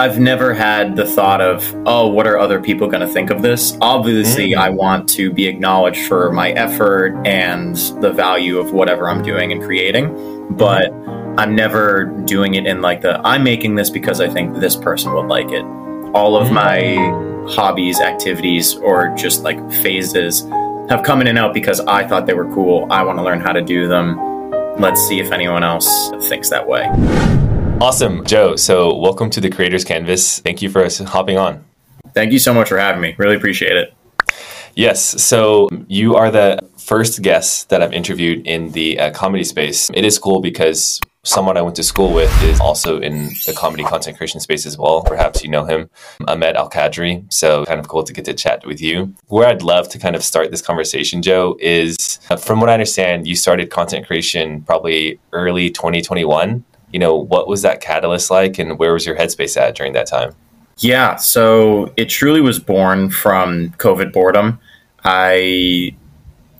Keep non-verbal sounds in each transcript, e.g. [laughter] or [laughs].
I've never had the thought of, oh, what are other people going to think of this? Obviously, mm. I want to be acknowledged for my effort and the value of whatever I'm doing and creating, but I'm never doing it in like the, I'm making this because I think this person would like it. All of my hobbies, activities, or just like phases have come in and out because I thought they were cool. I want to learn how to do them. Let's see if anyone else thinks that way. Awesome, Joe. So, welcome to the Creators Canvas. Thank you for hopping on. Thank you so much for having me. Really appreciate it. Yes. So, you are the first guest that I've interviewed in the uh, comedy space. It is cool because someone I went to school with is also in the comedy content creation space as well. Perhaps you know him, Ahmed Al Kadri. So, kind of cool to get to chat with you. Where I'd love to kind of start this conversation, Joe, is uh, from what I understand, you started content creation probably early 2021 you know, what was that catalyst like and where was your headspace at during that time? Yeah, so it truly was born from COVID boredom. I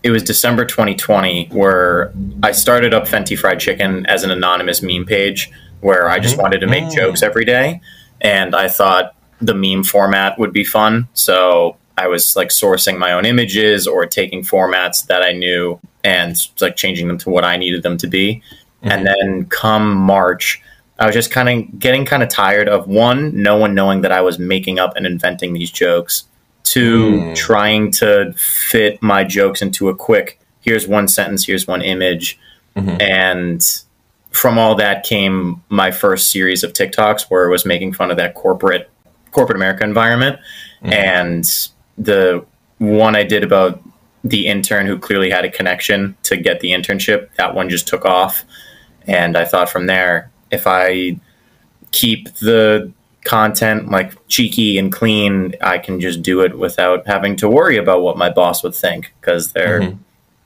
it was December 2020 where I started up Fenti Fried Chicken as an anonymous meme page where I just mm-hmm. wanted to make mm. jokes every day and I thought the meme format would be fun. So I was like sourcing my own images or taking formats that I knew and like changing them to what I needed them to be. Mm-hmm. And then come March, I was just kind of getting kind of tired of one, no one knowing that I was making up and inventing these jokes. Two, mm. trying to fit my jokes into a quick, here's one sentence, here's one image. Mm-hmm. And from all that came my first series of TikToks where it was making fun of that corporate corporate America environment. Mm-hmm. And the one I did about the intern who clearly had a connection to get the internship, that one just took off. And I thought from there, if I keep the content like cheeky and clean, I can just do it without having to worry about what my boss would think because they're mm-hmm.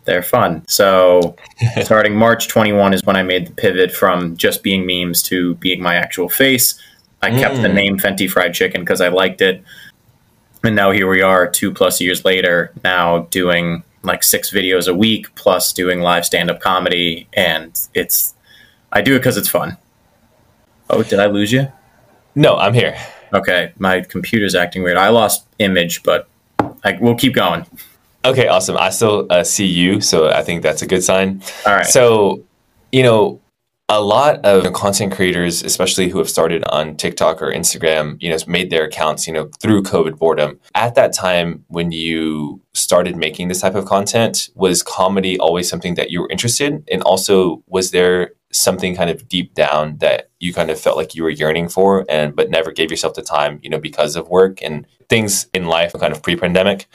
they're fun. So [laughs] starting March 21 is when I made the pivot from just being memes to being my actual face. I mm. kept the mm. name Fenti Fried Chicken because I liked it. And now here we are, two plus years later, now doing like six videos a week plus doing live stand up comedy. And it's I do it because it's fun. Oh, did I lose you? No, I'm here. Okay, my computer's acting weird. I lost image, but I, we'll keep going. Okay, awesome. I still uh, see you, so I think that's a good sign. All right. So, you know, a lot of content creators, especially who have started on TikTok or Instagram, you know, made their accounts, you know, through COVID boredom. At that time, when you started making this type of content, was comedy always something that you were interested in? And also, was there something kind of deep down that you kind of felt like you were yearning for and but never gave yourself the time you know because of work and things in life kind of pre-pandemic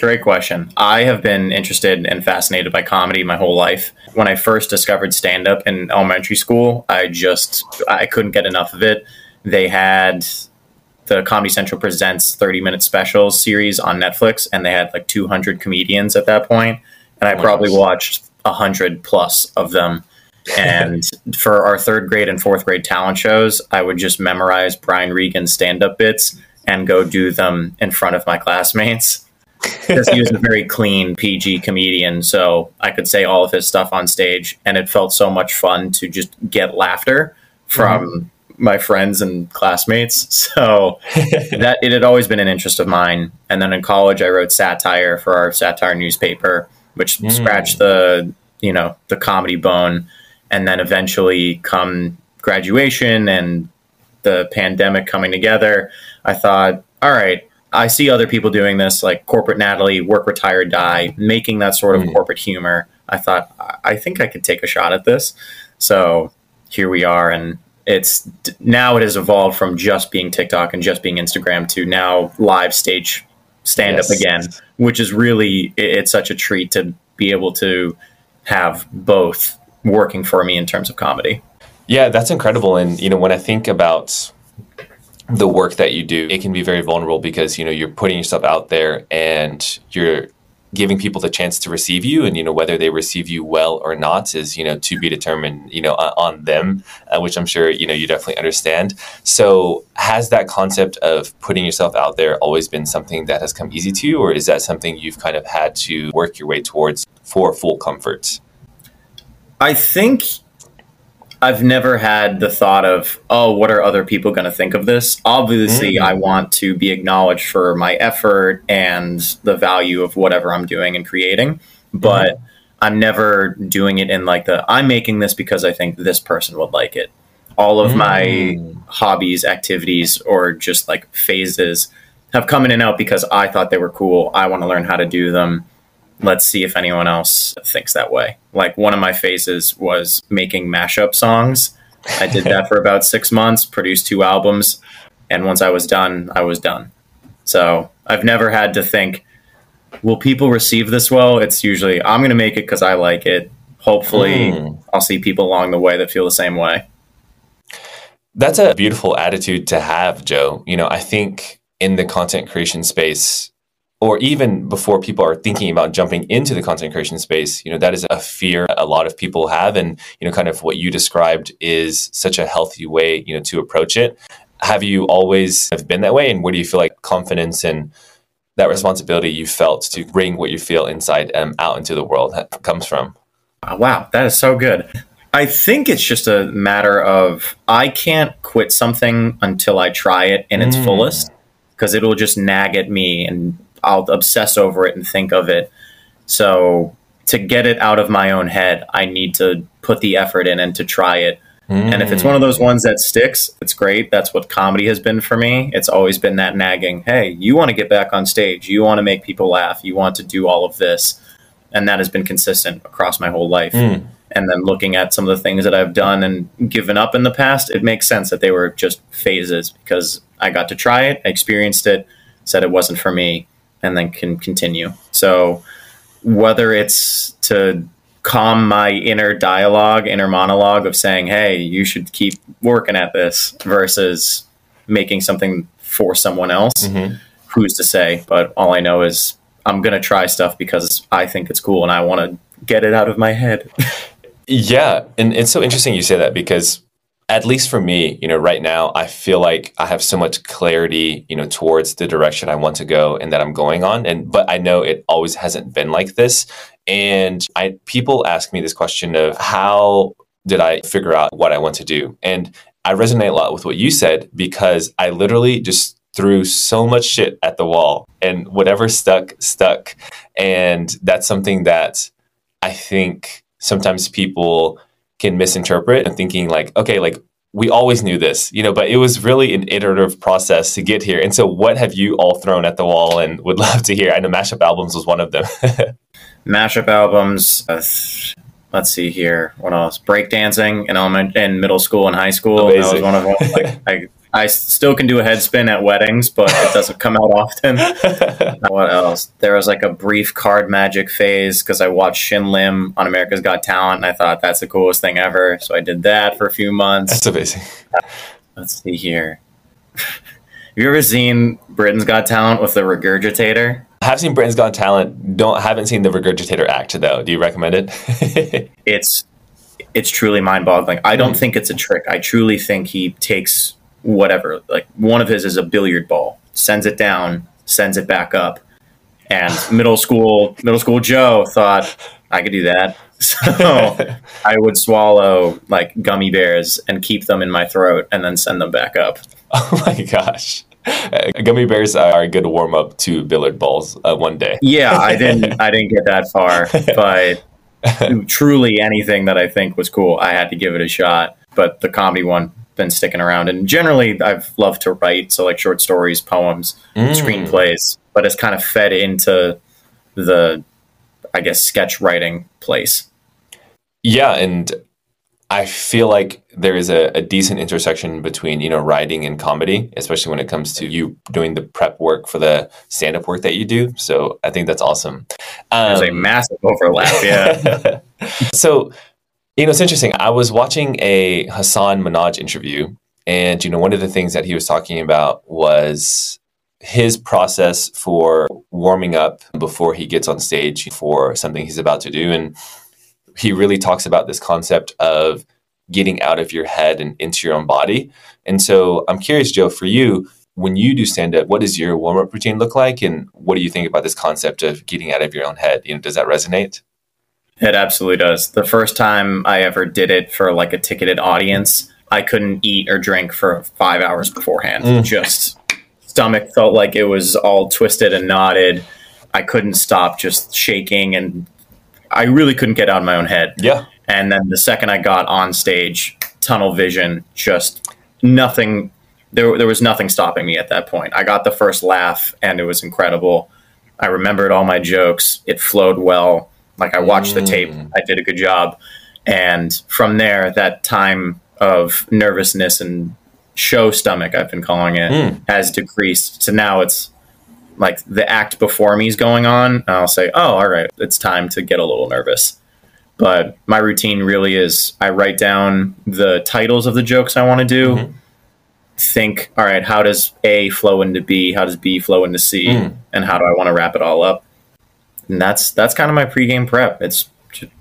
Great question. I have been interested and fascinated by comedy my whole life. When I first discovered stand up in elementary school, I just I couldn't get enough of it. They had the Comedy Central Presents 30 minute specials series on Netflix and they had like 200 comedians at that point and I probably watched 100 plus of them [laughs] and for our third grade and fourth grade talent shows, I would just memorize Brian Regan's stand up bits and go do them in front of my classmates. Because he was a very clean PG comedian, so I could say all of his stuff on stage, and it felt so much fun to just get laughter from mm-hmm. my friends and classmates. [laughs] So that it had always been an interest of mine. And then in college, I wrote satire for our satire newspaper, which mm. scratched the you know the comedy bone and then eventually come graduation and the pandemic coming together, I thought, all right, I see other people doing this, like corporate Natalie, work, retire, die, making that sort of mm. corporate humor. I thought, I think I could take a shot at this. So here we are. And it's now it has evolved from just being TikTok and just being Instagram to now live stage stand up yes. again, which is really, it's such a treat to be able to have both working for me in terms of comedy. Yeah, that's incredible. And you know, when I think about the work that you do, it can be very vulnerable because you know you're putting yourself out there and you're giving people the chance to receive you. And you know whether they receive you well or not is you know to be determined you know on them uh, which i'm sure you know you definitely understand. So has that concept of putting yourself out there always been something that has come easy to you or is that something you've kind of had to work your way towards for full comfort? I think I've never had the thought of, oh, what are other people going to think of this? Obviously, mm. I want to be acknowledged for my effort and the value of whatever I'm doing and creating, but mm. I'm never doing it in like the I'm making this because I think this person would like it. All of mm. my hobbies, activities, or just like phases have come in and out because I thought they were cool. I want to learn how to do them let's see if anyone else thinks that way. Like one of my phases was making mashup songs. I did that for about six months, produced two albums, and once I was done, I was done. So I've never had to think, will people receive this well? It's usually, I'm going to make it because I like it. Hopefully, mm. I'll see people along the way that feel the same way. That's a beautiful attitude to have, Joe. You know, I think in the content creation space, or even before people are thinking about jumping into the content creation space, you know, that is a fear a lot of people have. And, you know, kind of what you described is such a healthy way, you know, to approach it. Have you always have been that way? And where do you feel like confidence and that responsibility you felt to bring what you feel inside um, out into the world comes from? Uh, wow, that is so good. I think it's just a matter of I can't quit something until I try it in its mm. fullest because it'll just nag at me and I'll obsess over it and think of it. So to get it out of my own head, I need to put the effort in and to try it. Mm. And if it's one of those ones that sticks, it's great. That's what comedy has been for me. It's always been that nagging, hey, you want to get back on stage. You want to make people laugh. You want to do all of this. And that has been consistent across my whole life. Mm. And then looking at some of the things that I've done and given up in the past, it makes sense that they were just phases because I got to try it, I experienced it, said it wasn't for me, and then can continue. So whether it's to calm my inner dialogue, inner monologue of saying, "Hey, you should keep working at this," versus making something for someone else. Mm-hmm. Who's to say? But all I know is I'm gonna try stuff because I think it's cool and I want to get it out of my head. [laughs] yeah, and it's so interesting you say that because at least for me, you know, right now, I feel like I have so much clarity, you know, towards the direction I want to go and that I'm going on. And but I know it always hasn't been like this. And I people ask me this question of how did I figure out what I want to do? And I resonate a lot with what you said because I literally just threw so much shit at the wall and whatever stuck, stuck. And that's something that I think sometimes people can misinterpret and thinking like, okay, like we always knew this, you know, but it was really an iterative process to get here. And so, what have you all thrown at the wall and would [laughs] love to hear? I know mashup albums was one of them. [laughs] mashup albums. Uh, let's see here. What else? Breakdancing in element in middle school and high school. Amazing. That was one of them. Like, [laughs] I I still can do a head spin at weddings, but it doesn't come out often. [laughs] what else? There was like a brief card magic phase because I watched Shin Lim on America's Got Talent, and I thought that's the coolest thing ever. So I did that for a few months. That's amazing. [laughs] Let's see here. Have you ever seen Britain's Got Talent with the regurgitator? I have seen Britain's Got Talent. Don't haven't seen the regurgitator act though. Do you recommend it? [laughs] it's it's truly mind-boggling. I don't mm. think it's a trick. I truly think he takes whatever. Like one of his is a billiard ball, sends it down, sends it back up. And [laughs] middle school, middle school Joe thought I could do that. [laughs] So [laughs] I would swallow like gummy bears and keep them in my throat and then send them back up. Oh my gosh. Uh, gummy bears are a good warm up to billiard balls uh, one day. yeah, I didn't I didn't get that far, but truly anything that I think was cool, I had to give it a shot. But the comedy one been sticking around. And generally, I've loved to write, so like short stories, poems, mm. screenplays, but it's kind of fed into the, I guess, sketch writing place. Yeah, and I feel like there is a, a, decent intersection between you know writing and comedy, especially when it comes to you doing the prep work for the stand up work that you do. So I think that's awesome. Um, There's a um, massive overlap. Yeah. [laughs] so you know, it's interesting. I was watching a Hasan Minhaj interview, and you know, one of the things that he was talking about was his process for warming up before he gets on stage for something he's about to do, and he really talks about this concept of getting out of your head and into your own body. And so, I'm curious, Joe, for you, when you do stand up, what does your warm up routine look like, and what do you think about this concept of getting out of your own head? You know, does that resonate? It absolutely does. The first time I ever did it for like a ticketed audience, I couldn't eat or drink for five hours beforehand. Mm. Just stomach felt like it was all twisted and knotted. I couldn't stop just shaking and I really couldn't get out of my own head. Yeah. And then the second I got on stage, tunnel vision, just nothing there there was nothing stopping me at that point. I got the first laugh and it was incredible. I remembered all my jokes. It flowed well. Like I watched mm. the tape. Mm. I did a good job. And from there, that time of nervousness and show stomach, I've been calling it, mm. has decreased. So now it's like the act before me is going on. And I'll say, oh, all right, it's time to get a little nervous. But my routine really is I write down the titles of the jokes I want to do. Mm-hmm think, all right, how does A flow into B? How does B flow into C? Mm. And how do I want to wrap it all up? And that's that's kind of my pregame prep. It's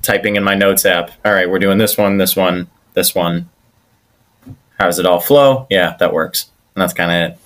typing in my notes app. All right, we're doing this one, this one, this one. How does it all flow? Yeah, that works. And that's kind of it.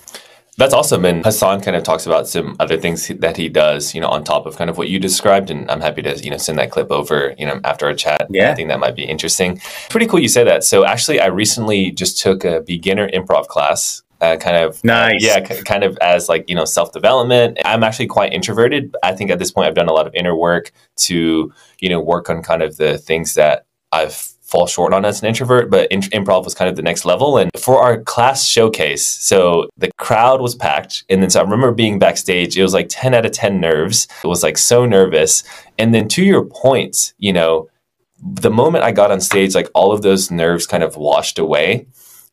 That's awesome. And Hasan kind of talks about some other things that he does, you know, on top of kind of what you described. And I'm happy to, you know, send that clip over, you know, after our chat. Yeah. I think that might be interesting. Pretty cool you say that. So actually, I recently just took a beginner improv class. Uh, kind of nice yeah c- kind of as like you know self-development i'm actually quite introverted i think at this point i've done a lot of inner work to you know work on kind of the things that i've fall short on as an introvert, but in- improv was kind of the next level. And for our class showcase, so the crowd was packed. And then so I remember being backstage, it was like 10 out of 10 nerves. It was like so nervous. And then to your point, you know, the moment I got on stage, like all of those nerves kind of washed away.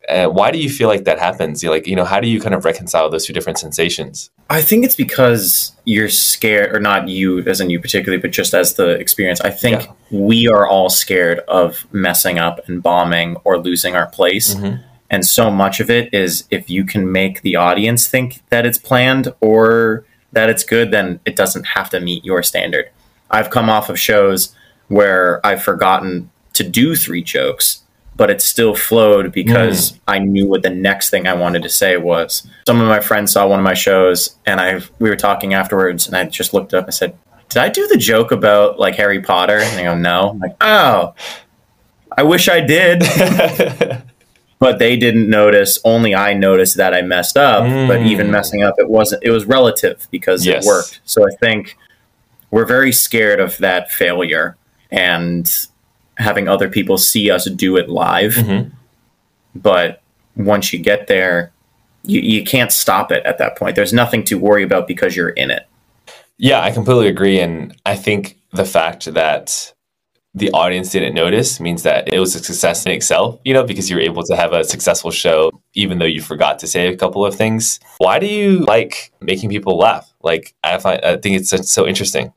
Uh, why do you feel like that happens? You're like, you know, how do you kind of reconcile those two different sensations? I think it's because you're scared, or not you as in you particularly, but just as the experience. I think yeah. we are all scared of messing up and bombing or losing our place. Mm-hmm. And so much of it is if you can make the audience think that it's planned or that it's good, then it doesn't have to meet your standard. I've come off of shows where I've forgotten to do three jokes but it still flowed because mm. I knew what the next thing I wanted to say was. Some of my friends saw one of my shows and I we were talking afterwards and I just looked up and said, Did I do the joke about like Harry Potter? And they go, No. I'm like, oh, I wish I did. [laughs] but they didn't notice. Only I noticed that I messed up. Mm. But even messing up, it wasn't. It was relative because yes. it worked. So I think we're very scared of that failure, and having other people see us do it live. Mm-hmm. But once you get there, you, you can't stop it at that point. There's nothing to worry about because you're in it. Yeah, I completely agree. And I think the fact that the audience didn't notice means that it was a success in itself, you know, because you were able to have a successful show, even though you forgot to say a couple of things. Why do you like making people laugh? Like, I find, I think it's so interesting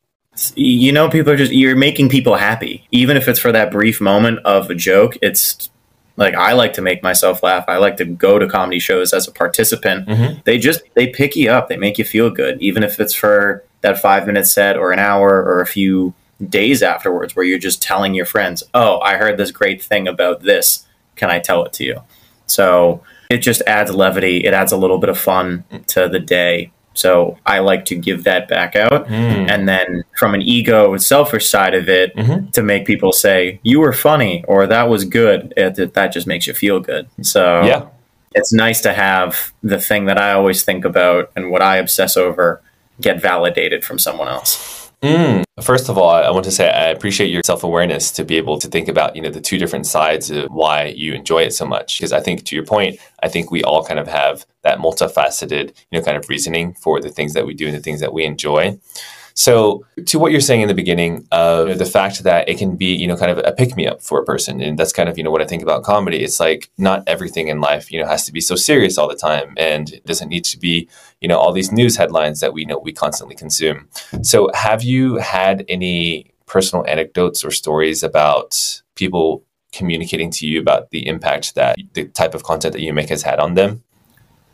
you know people are just you're making people happy. Even if it's for that brief moment of a joke it's like i like to make myself laugh. I like to go to comedy shows as a participant. Mm-hmm. they just they pick you up. They make you feel good even if it's for that five minute set or an hour or a few days afterwards where you're just telling your friends oh i heard this great thing about this. Can i tell it to you? So it just adds levity. It adds a little bit of fun to the day so I like to give that back out. Mm. And then from an ego, selfish side of it, mm-hmm. to make people say, you were funny or that was good, it, that just makes you feel good. So yeah. it's nice to have the thing that I always think about and what I obsess over get validated from someone else. Mm. First of all, I want to say I appreciate your self awareness to be able to think about you know the two different sides of why you enjoy it so much. Because I think to your point, I think we all kind of have that multifaceted you know kind of reasoning for the things that we do and the things that we enjoy. So, to what you're saying in the beginning of you know, the fact that it can be, you know, kind of a pick me up for a person, and that's kind of, you know, what I think about comedy. It's like not everything in life, you know, has to be so serious all the time, and it doesn't need to be, you know, all these news headlines that we know we constantly consume. So, have you had any personal anecdotes or stories about people communicating to you about the impact that the type of content that you make has had on them?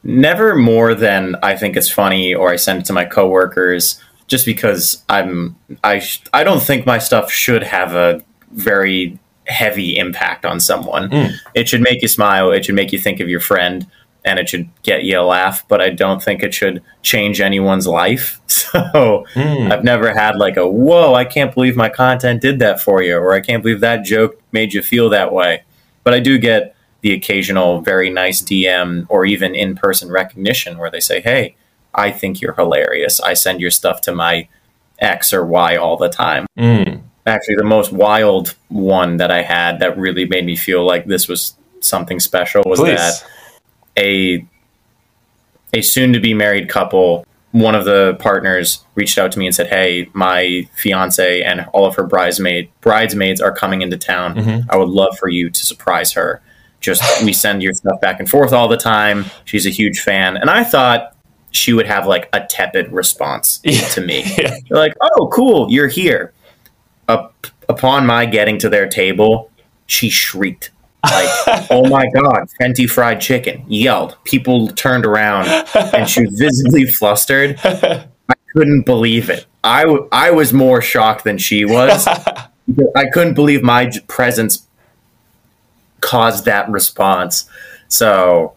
Never more than I think it's funny or I send it to my coworkers just because I'm I sh- I don't think my stuff should have a very heavy impact on someone. Mm. It should make you smile. It should make you think of your friend. and it should get you a laugh, but I don't think it should change anyone's life. [laughs] So Mm. I've never had like a whoa, I can't believe my content did that for you, or I can't believe that joke made you feel that way. But I do get the occasional very nice DM or even in person recognition where they say, Hey, I think you're hilarious. I send your stuff to my X or Y all the time. Mm. Actually, the most wild one that I had that really made me feel like this was something special was Please. that a a soon to be married couple one of the partners reached out to me and said hey my fiance and all of her bridesmaid bridesmaids are coming into town Mhm. i would love for you to surprise her just we send your stuff back and forth all the time she's a huge fan and i thought she would have like a tepid response [laughs] Yeah. to me. [laughs] Yeah. like oh cool you're here. Up, upon my getting to their table she shrieked. Like [laughs] oh my god fenti fried chicken yelled. People turned around and she was visibly flustered. I couldn't believe it. I, w- I was more shocked than she was. I couldn't believe my presence caused that response. So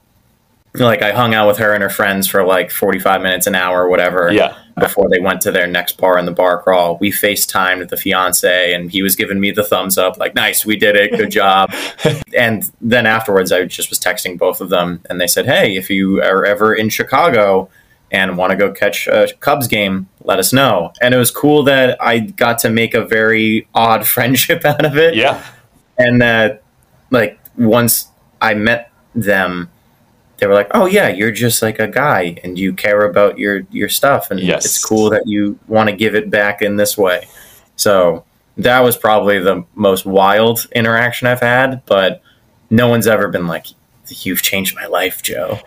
like i hung out with her and her friends for like 45 minutes an hour or whatever yeah. before they went to their next bar in the bar crawl. We FaceTimed the fiance and he was giving me the thumbs up, like, nice, we did it, good job. [laughs] and then afterwards, I just was texting both of them and they said, hey, if you are ever in Chicago and want to go catch a Cubs game, let us know. And it was cool that I got to make a very odd [laughs] friendship out of it Yeah. and that like once I met them, they were like, "Oh yeah, you're just like a guy, and you care about your your stuff, and Yes. it's cool that you want to give it back in this way." So that was probably the most wild interaction I've had, but no one's ever been like, "You've changed my life, Joe."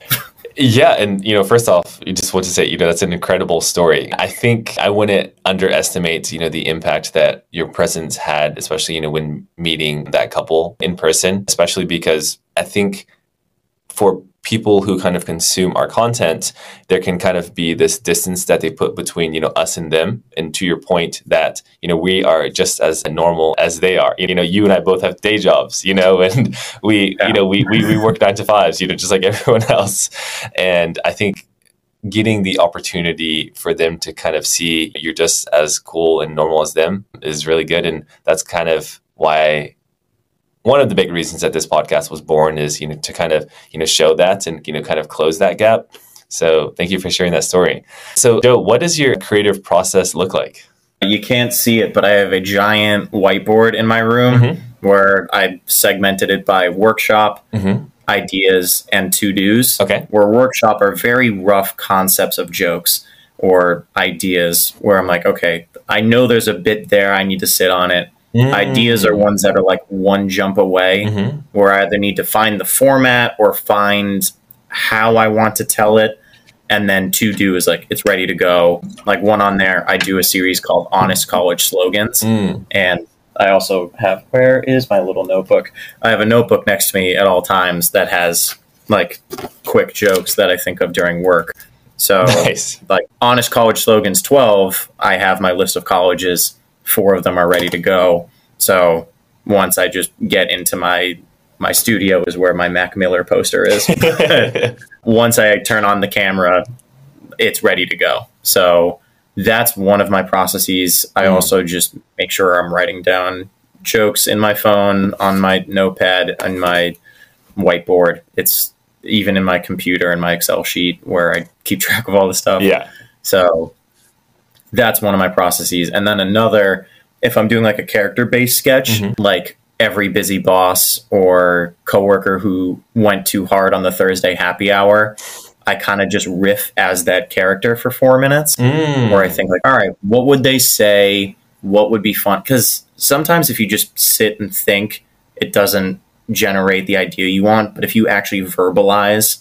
Yeah, and you know, first off, you just want to say, you know, that's an incredible story. I think I wouldn't underestimate, you know, the impact that your presence had, especially, you know, when meeting that couple in person, especially because I think for people who kind of consume our content, there can kind of be this distance that they put between, you know, us and them. And to your point that, you know, we are just as normal as they are. You know, you and I both have day jobs, you know, [laughs] and we, Yeah. you know, we, we, we work nine to fives, you know, just like [laughs] everyone else. And I think getting the opportunity for them to kind of see you're just as cool and normal as them is really good. And that's kind of why one of the big reasons that this podcast was born is, you know, to kind of, you know, show that and, you know, kind of close that gap. So thank you for sharing that story. So Joe, what does your creative process look like? You can't see it, but I have a giant whiteboard in my room Mhm. where I segmented it by workshop, Mm-hmm. ideas, and to dos. Okay. Where workshop are very rough concepts of jokes or ideas where I'm like, okay, I know there's a bit there, I need to sit on it. Ideas are ones that are like one jump away Mhm. where I either need to find the format or find how I want to tell it. And then to do is like it's ready to go. Like one on there, I do a series called Honest College Slogans. Mm. And I also have where is my little notebook? I have a notebook next to me at all times that has like quick jokes that I think of during work. So Nice. like Honest College Slogans 12, I have my list of colleges. Four of them are ready to go. So once I just get into my my studio is where my Mac Miller poster is. [laughs] once I turn on the camera, it's ready to go. So that's one of my processes. I Mm. also just make sure I'm writing down jokes in my phone, on my notepad, on my whiteboard. It's even in my computer and my Excel sheet where I keep [laughs] track of all the stuff. yeah. So that's one of my processes. And then another, if I'm doing like a character based sketch, Mhm. like every busy boss or coworker who went too hard on the Thursday happy hour, I kind of just riff as that character for four minutes Mm. where I think like, all right, what would they say? What would be fun? Because sometimes if you just sit and think, it doesn't generate the idea you want. But if you actually verbalize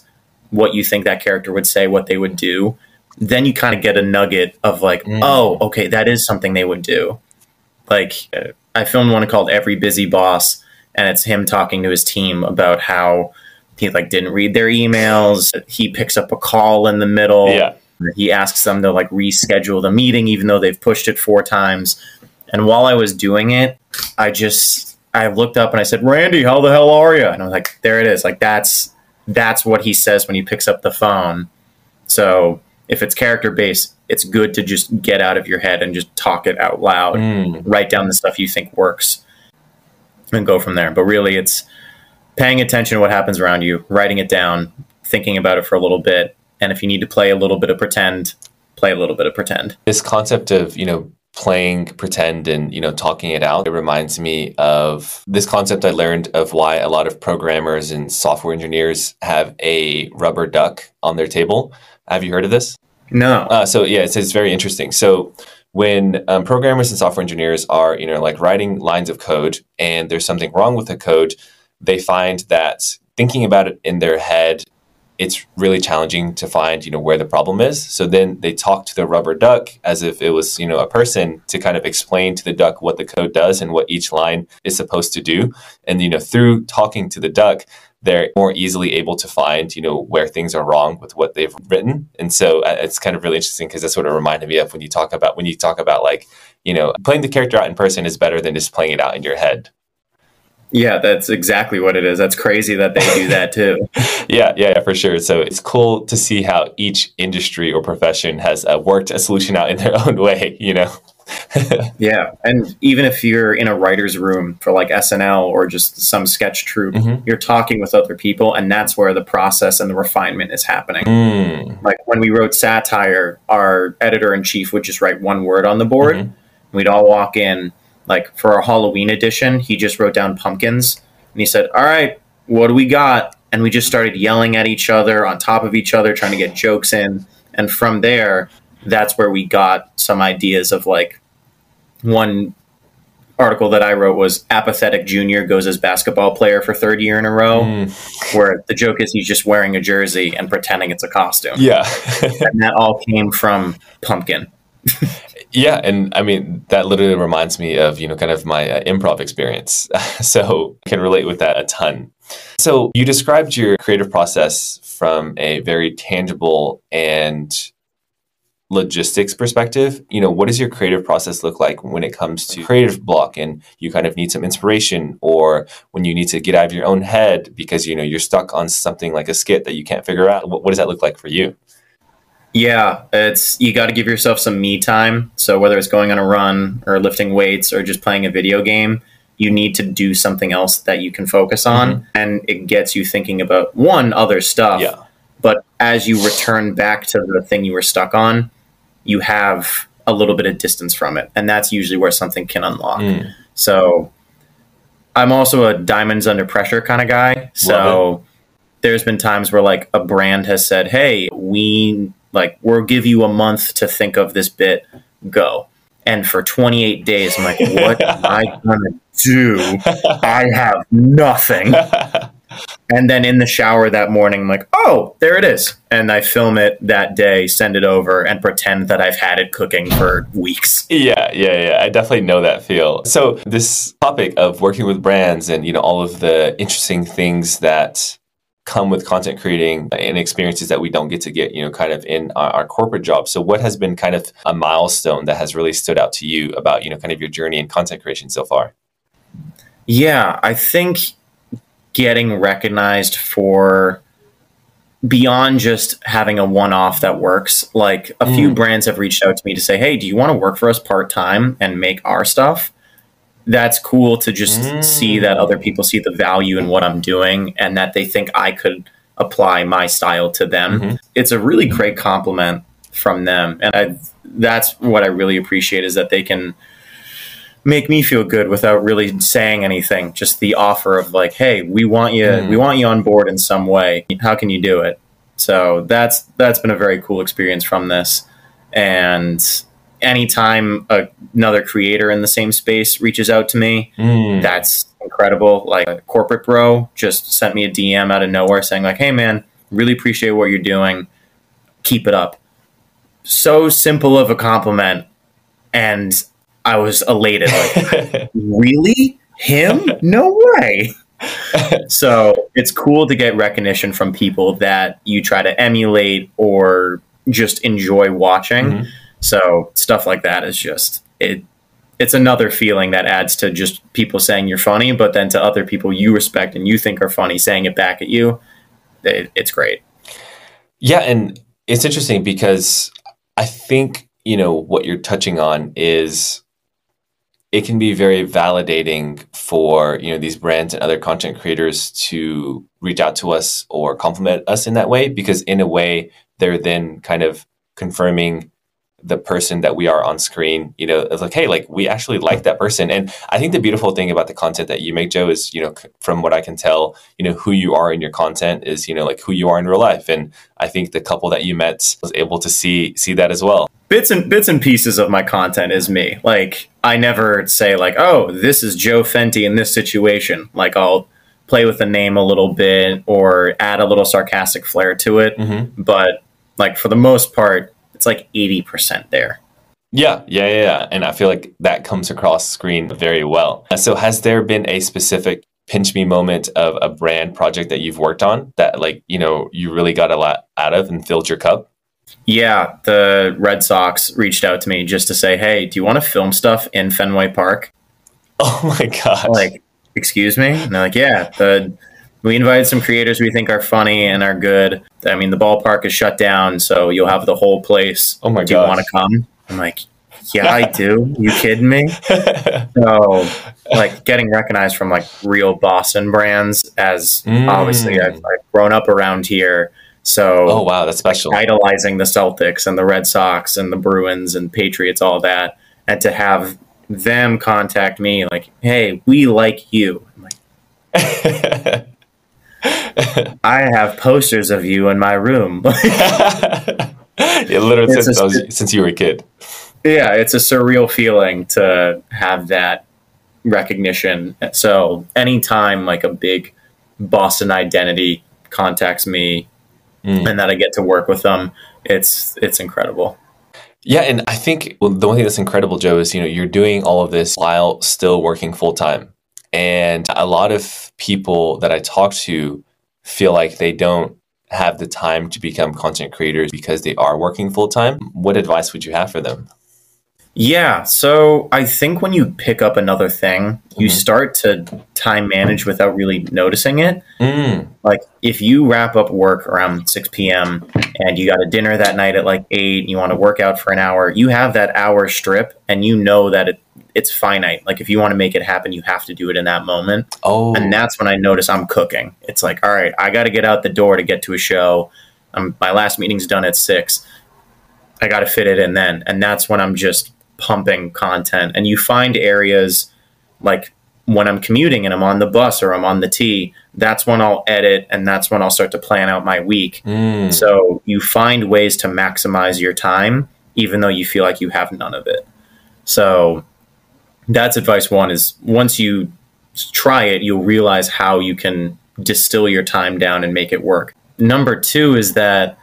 what you think that character would say, what they would do, then you kind of get a nugget of like, Mm. oh, okay, that is something they would do. Like I filmed one called Every Busy Boss, and it's him talking to his team about how he like didn't read their emails. He picks up a call in the middle. Yeah. He asks them to like reschedule the meeting, even though they've pushed it four times. And while I was doing it, I just I looked up and I said, "Randy, how the hell are you?" And I was like, "There it is. Like that's that's what he says when he picks up the phone. So if it's character based, it's good to just get out of your head and just talk it out loud, Mm. write down the stuff you think works, and go from there. But really, it's paying attention to what happens around you, writing it down, thinking about it for a little bit, and if you need to play a little bit of pretend, play a little bit of pretend. This concept of, you know, playing pretend and, you know, talking it out, it reminds me of this concept I learned of why a lot of programmers and software engineers have a rubber duck on their table. Have you heard of this? No. Uh, so yeah, it's, it's very interesting. So when um, programmers and software engineers are, you know, like writing lines of code and there's something wrong with the code, they find that thinking about it in their head, it's really challenging to find, you know, where the problem is. So then they talk to the rubber duck as if it was, you know, a person to kind of explain to the duck what the code does and what each line is supposed to do. And, you know, through talking to the duck, they're more easily able to find, you know, where things are wrong with what they've written. And so uh, it's kind of really interesting because that's what it reminded me of when you talk about when you talk about like, you know, playing the character out in person is better than just playing it out in your head. Yeah, that's exactly what it is. That's crazy that they do that too. [laughs] yeah, yeah, yeah, for sure. So it's cool to see how each industry or profession has uh, worked a solution out in their own way, you know? [laughs] yeah. And even if you're in a writer's room for like SNL or just some sketch troupe, Mhm. you're talking with other people, and that's where the process and the refinement is happening. Mm. Like when we wrote satire, our editor in chief would just write one word on the board. Mhm. We'd all walk in. Like for our Halloween edition, he just wrote down pumpkins and he said, All right, what do we got? And we just started yelling at each other, on top of each other, trying to get jokes in. And from there, that's where we got some ideas of like one article that I wrote was apathetic junior goes as basketball player for third year in a row, Mm. where the joke is he's just wearing a jersey and pretending it's a costume. Yeah. [laughs] And that all came from pumpkin. [laughs] Yeah, and I mean that literally reminds me of you know kind of my uh, improv experience, [laughs] so I can relate with that a ton. So you described your creative process from a very tangible and logistics perspective. You know, what does your creative process look like when it comes to creative block and you kind of need some inspiration, or when you need to get out of your own head because you know you're stuck on something like a skit that you can't figure out? What, what does that look like for you? Yeah, it's you got to give yourself some me time. So whether it's going on a run or lifting weights or just playing a video game, you need to do something else that you can focus on, mm-hmm. and it gets you thinking about one other stuff. Yeah. But as you return back to the thing you were stuck on, you have a little bit of distance from it, and that's usually where something can unlock. Mm. So I'm also a diamonds under pressure kind of guy. So there's been times where like a brand has said, "Hey, we like we'll give you a month to think of this bit, go." And for 28 days, I'm like, "What [laughs] am I gonna do? I have nothing." [laughs] And then in the shower that morning, I'm like, "Oh, there it is," and I film it that day, send it over, and pretend that I've had it cooking for weeks. Yeah, yeah, yeah. I definitely know that feel. So this topic of working with brands and you know all of the interesting things that come with content creating and experiences that we don't get to get, you know, kind of in our, our corporate jobs. So what has been kind of a milestone that has really stood out to you about, you know, kind of your journey in content creation so far? Yeah, I think getting recognized for beyond just having a one off that works. Like a few Mm. brands have reached out to me to say, "Hey, do you want to work for us part time and make our stuff?" That's cool to just Mm. see that other people see the value in what I'm doing and that they think I could apply my style to them. Mhm. It's a really great compliment from them, and I, that's what I really appreciate is that they can make me feel good without really saying anything. Just the offer of like, "Hey, we want you, Mm. we want you on board in some way. How can you do it?" So that's that's been a very cool experience from this. And anytime a, another creator in the same space reaches out to me, Mm. that's incredible. Like a corporate bro just sent me a DM out of nowhere saying like, "Hey man, really appreciate what you're doing. Keep it up." So simple of a compliment and I was elated like [laughs] really him no way so it's cool to get recognition from people that you try to emulate or just enjoy watching Mhm. so stuff like that is just it it's another feeling that adds to just people saying you're funny but then to other people you respect and you think are funny saying it back at you it, it's great. Yeah, and it's interesting because I think you know what you're touching on is it can be very validating for you know these brands and other content creators to reach out to us or compliment us in that way because in a way they're then kind of confirming the person that we are on screen you know it's like hey like we actually like that person. And i think the beautiful thing about the content that you make joe is you know from what i can tell you know who you are in your content is you know like who you are in real life. And i think the couple that you met was able to see see that as well. Bits and bits and pieces of my content is me. Like i never say like oh this is joe fenti in this situation. Like i'll play with the name a little bit or add a little sarcastic flair to it. Mm-hmm. but like for the most part it's like 80% there. Yeah, yeah, yeah, And I feel like that comes across screen very well. So, has there been a specific pinch me moment of a brand project that you've worked on that, like, you know, you really got a lot out of and filled your cup? Yeah, the Red Sox reached out to me just to say, hey, do you want to film stuff in Fenway Park? Oh my God. Like, excuse me? And they're like, yeah, the we invited some creators we think are funny and are good. I mean, the ballpark is shut down, so you'll have the whole place. Oh my god! Do you want to come? I'm like, yeah, I do. You kidding me? [laughs] so, like, getting recognized from like real Boston brands, as mm. obviously I've, I've, grown up around here. So, oh wow, that's special. Like, idolizing the Celtics and the Red Sox and the Bruins and Patriots, all that, and to have them contact me like, "Hey, we like you." I'm like, [laughs] [laughs] I have posters of you in my room. [laughs] yeah, literally since, a, was, since you were a kid. Yeah, it's a surreal feeling to have that recognition. So anytime like a big Boston identity contacts me mm. and that I get to work with them, it's it's incredible. Yeah, and I think well, the one thing that's incredible, Joe, is you know you're doing all of this while still working full time. And a lot of people that I talk to feel like they don't have the time to become content creators because they are working full time. What advice would you have for them? Yeah, so I think when you pick up another thing, you mm-hmm. start to time manage without really noticing it. Mm. Like if you wrap up work around 6 p.m. and you got a dinner that night at like 8, you want to work out for an hour, you have that hour strip and you know that it it's finite. Like if you want to make it happen, you have to do it in that moment. Oh, and that's when I notice I'm cooking. It's like, all right, I got to get out the door to get to a show. Um, my last meeting's done at six. I got to fit it in then, and that's when I'm just pumping content. And you find areas like when I'm commuting and I'm on the bus or I'm on the T, that's when I'll edit and that's when I'll start to plan out my week. Mm. So you find ways to maximize your time, even though you feel like you have none of it. So that's advice one is once you try it, you'll realize how you can distill your time down and make it work. Number two is that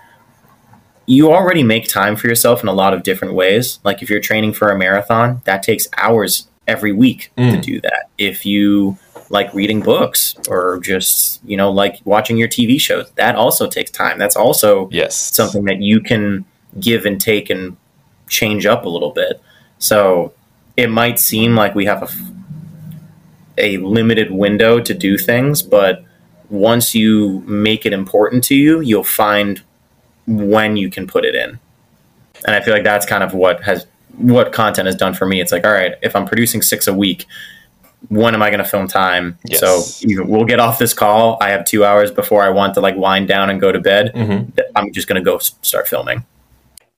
you already make time for yourself in a lot of different ways. Like if you're training for a marathon, that takes hours every week mm. to do that. If you like reading books or just, you know, like watching your TV shows, that also takes time. That's also yes. something that you can give and take and change up a little bit. So it might seem like we have a, a limited window to do things, but once you make it important to you, you'll find when you can put it in. And I feel like that's kind of what has what content has done for me. It's like, all right, if I'm producing six a week, when am I going to film time? Yes. So we'll get off this call. I have two hours before I want to like wind down and go to bed. Mm-hmm. I'm just going to go start filming.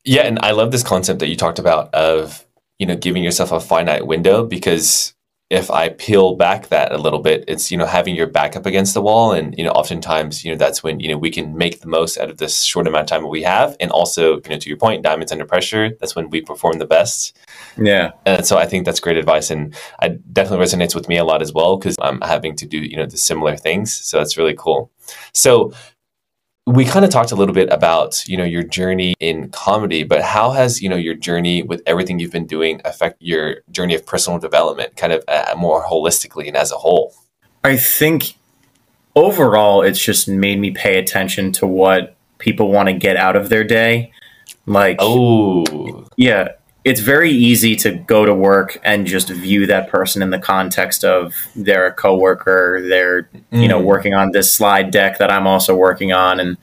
Yeah, and I love this concept that you talked about of you know giving yourself a finite window because if I peel back that a little bit, it's you know having your back up against the wall, and you know oftentimes you know that's when you know we can make the most out of this short amount of time that we have, and also you know to your point, diamonds under pressure. That's when we perform the best. Yeah, and so I think that's great advice, and I definitely resonates with me a lot as well because I'm having to do you know the similar things. So that's really cool. So we kind of talked a little bit about you know your journey in comedy but how has you know your journey with everything you've been doing affect your journey of personal development kind of uh, more holistically and as a whole? I think overall it's just made me pay attention to what people want to get out of their day. Like oh. Yeah it's very easy to go to work and just view that person in the context of they're a coworker, they're mm. you know mm. working on this slide deck that I'm also working on, and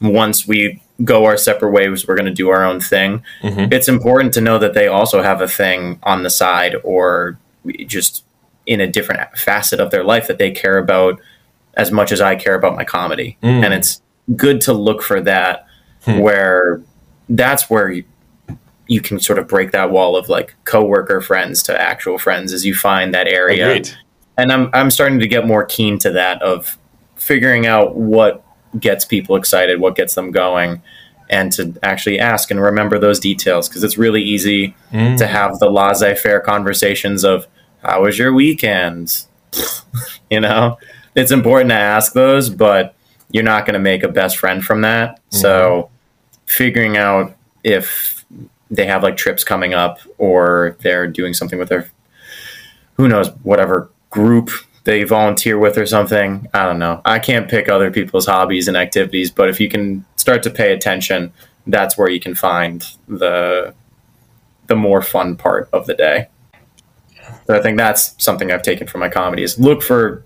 once we go our separate ways, we're going to do our own thing. Mm-hmm. It's important to know that they also have a thing on the side or just in a different facet of their life that they care about as much as I care about my comedy, mm. and it's good to look for that hmm. where that's where you, can sort of break that wall of like coworker friends to actual friends as you find that area. Agreed. And I'm I'm starting to get more keen to that of figuring out what gets people excited, what gets them going, and to actually ask and remember those details because it's really easy mm. to have the laissez-faire conversations of how was your weekend? [laughs] you know, it's important to ask those, but you're not going to make a best friend from that. Mm. So figuring out if they have like trips coming up or they're doing something with their who knows whatever group they volunteer with or something i don't know. I can't pick other people's hobbies and activities but if you can start to pay attention that's where you can find the the more fun part of the day. So i think that's something i've taken from my comedy is look for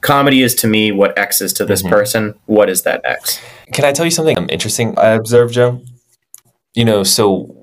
comedy is to me what x is to this mm-hmm. person. What is that x? Can i tell you something I'm interesting i observed joe? You know so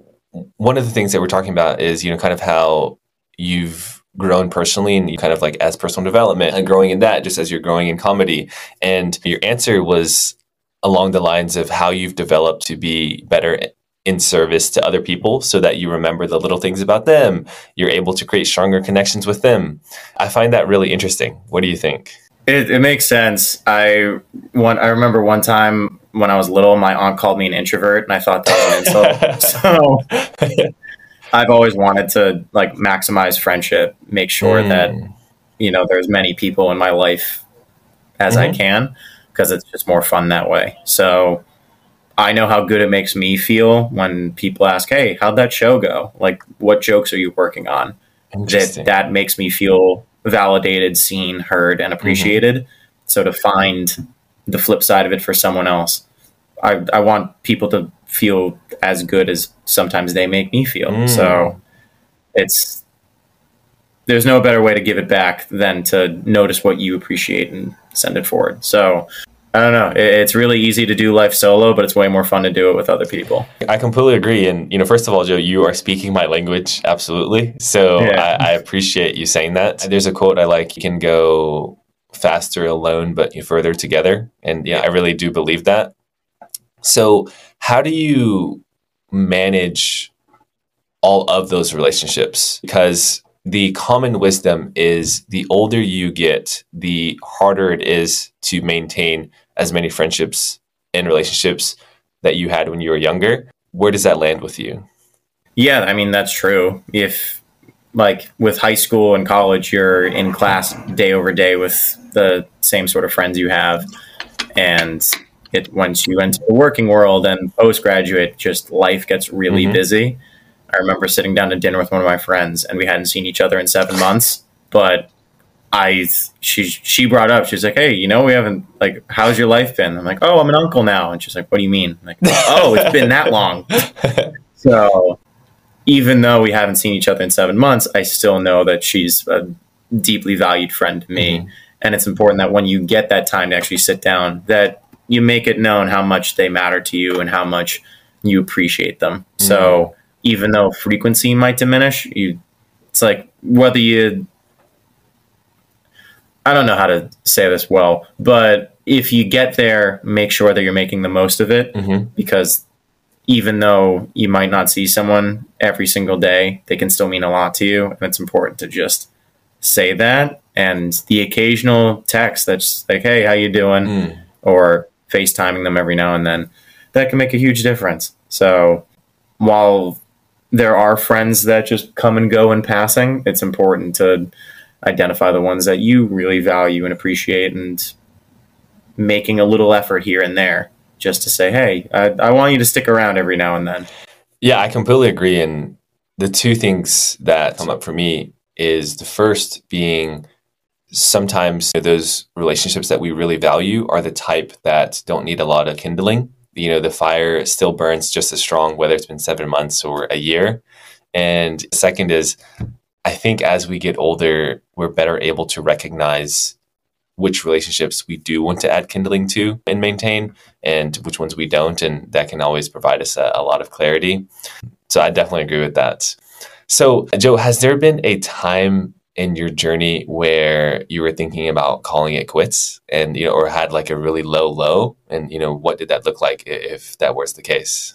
one of the things that we're talking about is you know kind of how you've grown personally and you kind of like as personal development and growing in that just as you're growing in comedy. And your answer was along the lines of how you've developed to be better in service to other people so that you remember the little things about them. You're able to create stronger connections with them. I find that really interesting. What do you think? It, it makes sense. I one i remember one time when I was little, my aunt called me an introvert, and I thought that was an insult. [laughs] so I've always wanted to like maximize friendship, make sure mm. that you know there's many people in my life as mm-hmm. I can, because it's just more fun that way. So I know how good it makes me feel when people ask, "Hey, how'd that show go? Like, what jokes are you working on?" That that makes me feel validated, seen, heard, and appreciated. Mm-hmm. So to find the flip side of it for someone else. I, I want people to feel as good as sometimes they make me feel. Mm. So it's there's no better way to give it back than to notice what you appreciate and send it forward. So I don't know. It's really easy to do life solo, but it's way more fun to do it with other people. I completely agree. And you know, first of all, Joe, you are speaking my language absolutely. So yeah. I, I appreciate you saying that. There's a quote I like: "You can go faster alone, but further together. And yeah, I really do believe that. So, how do you manage all of those relationships? Because the common wisdom is the older you get, the harder it is to maintain as many friendships and relationships that you had when you were younger. Where does that land with you? Yeah, I mean, that's true. If like with high school and college, you're in class day over day with the same sort of friends you have, and it once you enter the working world and postgraduate, just life gets really mm-hmm. busy. I remember sitting down to dinner with one of my friends, and we hadn't seen each other in seven months, but I she she brought up she's like hey you know we haven't like how's your life been I'm like oh I'm an uncle now and she's like what do you mean I'm like oh it's been that long [laughs] so even though we haven't seen each other in seven months, I still know that she's a deeply valued friend to me. Mm-hmm. And it's important that when you get that time to actually sit down, that you make it known how much they matter to you and how much you appreciate them. Mm-hmm. So even though frequency might diminish, you it's like whether you I don't know how to say this well, but if you get there, make sure that you're making the most of it mm-hmm. because even though you might not see someone every single day, they can still mean a lot to you. And it's important to just say that. And the occasional text that's like, hey, how you doing? Mm. Or FaceTiming them every now and then, that can make a huge difference. So while there are friends that just come and go in passing, it's important to identify the ones that you really value and appreciate and making a little effort here and there just to say, hey, I, I want you to stick around every now and then. Yeah, I completely agree. And the two things that come up for me is the first being sometimes those relationships that we really value are the type that don't need a lot of kindling. You know, the fire still burns just as strong, whether it's been seven months or a year. And second is, I think as we get older, we're better able to recognize which relationships we do want to add kindling to and maintain and which ones we don't. And that can always provide us a, a lot of clarity. So I definitely agree with that. So, Joe, has there been a time in your journey where you were thinking about calling it quits and you know or had like a really low low and you know what did that look like if that was the case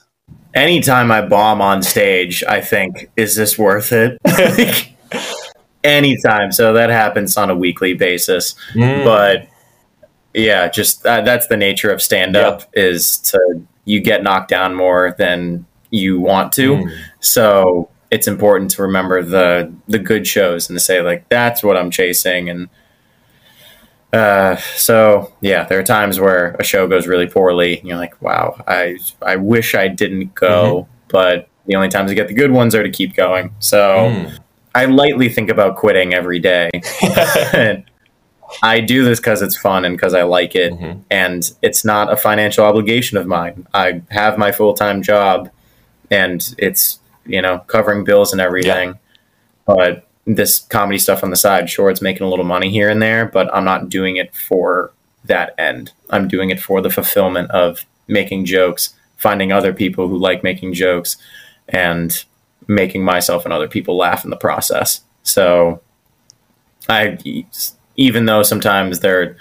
anytime i bomb on stage i think is this worth it [laughs] anytime so that happens on a weekly basis mm. but yeah just uh, that's the nature of stand up yep. is to you get knocked down more than you want to mm. so it's important to remember the the good shows and to say like that's what I'm chasing and uh, so yeah, there are times where a show goes really poorly. And you're like, wow, I I wish I didn't go, mm-hmm. but the only times I get the good ones are to keep going. So mm. I lightly think about quitting every day. [laughs] I do this because it's fun and because I like it, mm-hmm. and it's not a financial obligation of mine. I have my full time job, and it's you know, covering bills and everything. Yeah. But this comedy stuff on the side, sure, it's making a little money here and there, but I'm not doing it for that end. I'm doing it for the fulfillment of making jokes, finding other people who like making jokes, and making myself and other people laugh in the process. So, I, even though sometimes they're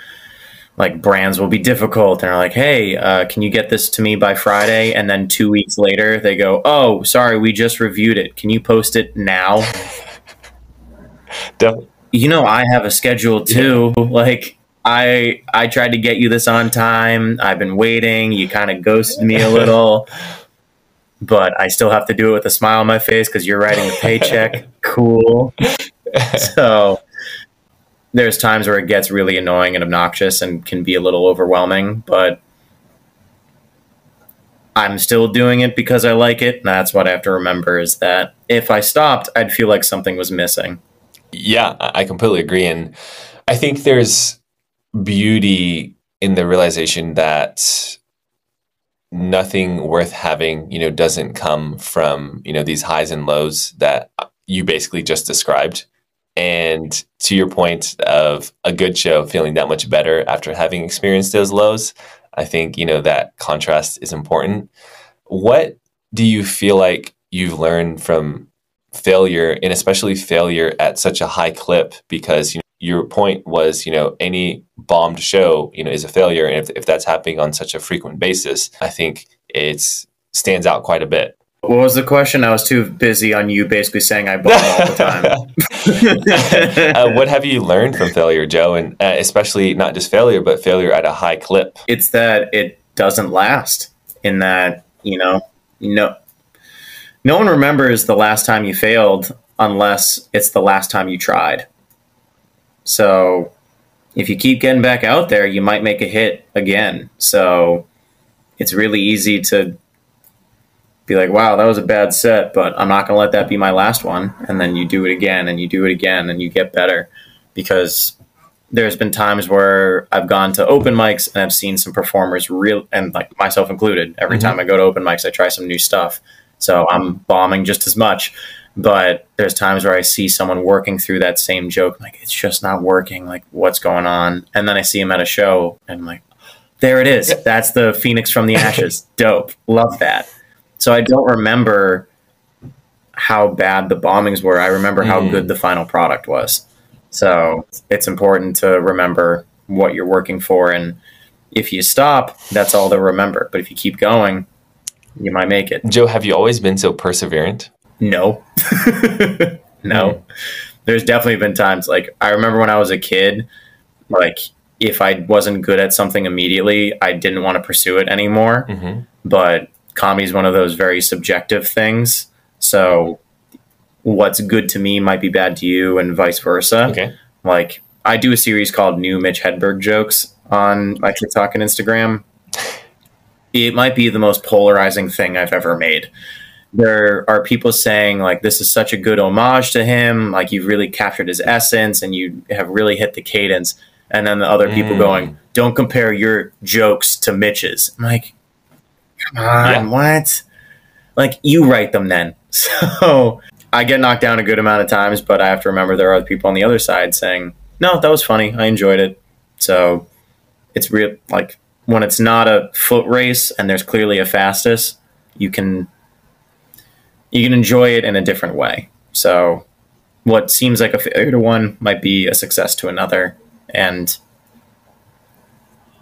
like brands will be difficult and are like, hey, uh, can you get this to me by Friday? And then two weeks later, they go, oh, sorry, we just reviewed it. Can you post it now? [laughs] Definitely. You know, I have a schedule too. Yeah. Like, I I tried to get you this on time. I've been waiting. You kind of ghosted me a [laughs] little, but I still have to do it with a smile on my face because you're writing the paycheck. [laughs] cool. So there's times where it gets really annoying and obnoxious and can be a little overwhelming, but I'm still doing it because I like it. And that's what I have to remember is that if I stopped, I'd feel like something was missing. Yeah, I completely agree. And I think there's beauty in the realization that nothing worth having, you know, doesn't come from, you know, these highs and lows that you basically just described. And to your point of a good show feeling that much better after having experienced those lows, I think, you know, that contrast is important. What do you feel like you've learned from failure and especially failure at such a high clip? Because, you know, your point was, you know, any bombed show, you know, is a failure. And if, if that's happening on such a frequent basis, I think it stands out quite a bit. What was the question? I was too busy on you basically saying I bomb all the time. [laughs] uh, what have you learned from failure, Joe? And uh, especially not just failure, but failure at a high clip? It's that it doesn't last, in that, you know, no, no one remembers the last time you failed unless it's the last time you tried. So if you keep getting back out there, you might make a hit again. So it's really easy to be like, wow, that was a bad set, but I'm not going to let that be my last one. And then you do it again and you do it again and you get better because there's been times where I've gone to open mics and I've seen some performers real and like myself included. Every mm-hmm. time I go to open mics, I try some new stuff. So I'm bombing just as much. But there's times where I see someone working through that same joke, like it's just not working. Like what's going on? And then I see him at a show, and I'm like, there it is. That's the phoenix from the ashes. [laughs] Dope. Love that. So I don't remember how bad the bombings were. I remember how mm. good the final product was. So it's important to remember what you're working for. And if you stop, that's all they'll remember. But if you keep going, you might make it. Joe, have you always been so perseverant? No. [laughs] no. Mm. There's definitely been times like I remember when I was a kid, like if I wasn't good at something immediately, I didn't want to pursue it anymore. Mm-hmm. But comedy is one of those very subjective things. So what's good to me might be bad to you and vice versa. Okay. Like I do a series called New Mitch Hedberg Jokes on my TikTok and Instagram. It might be the most polarizing thing I've ever made. There are people saying like this is such a good homage to him, like you've really captured his essence and you have really hit the cadence. And then the other people mm. going, don't compare your jokes to Mitch's. I'm like, Come on, yeah. what? Like you write them then. [laughs] So I get knocked down a good amount of times, but I have to remember there are people on the other side saying, "No, that was funny. I enjoyed it." So it's real like when it's not a foot race and there's clearly a fastest, you can you can enjoy it in a different way. So what seems like a failure to one might be a success to another and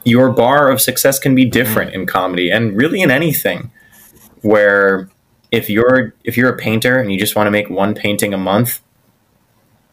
your bar of success can be mm-hmm. different in comedy and really in anything where if you're if you're a painter and you just want to make one painting a month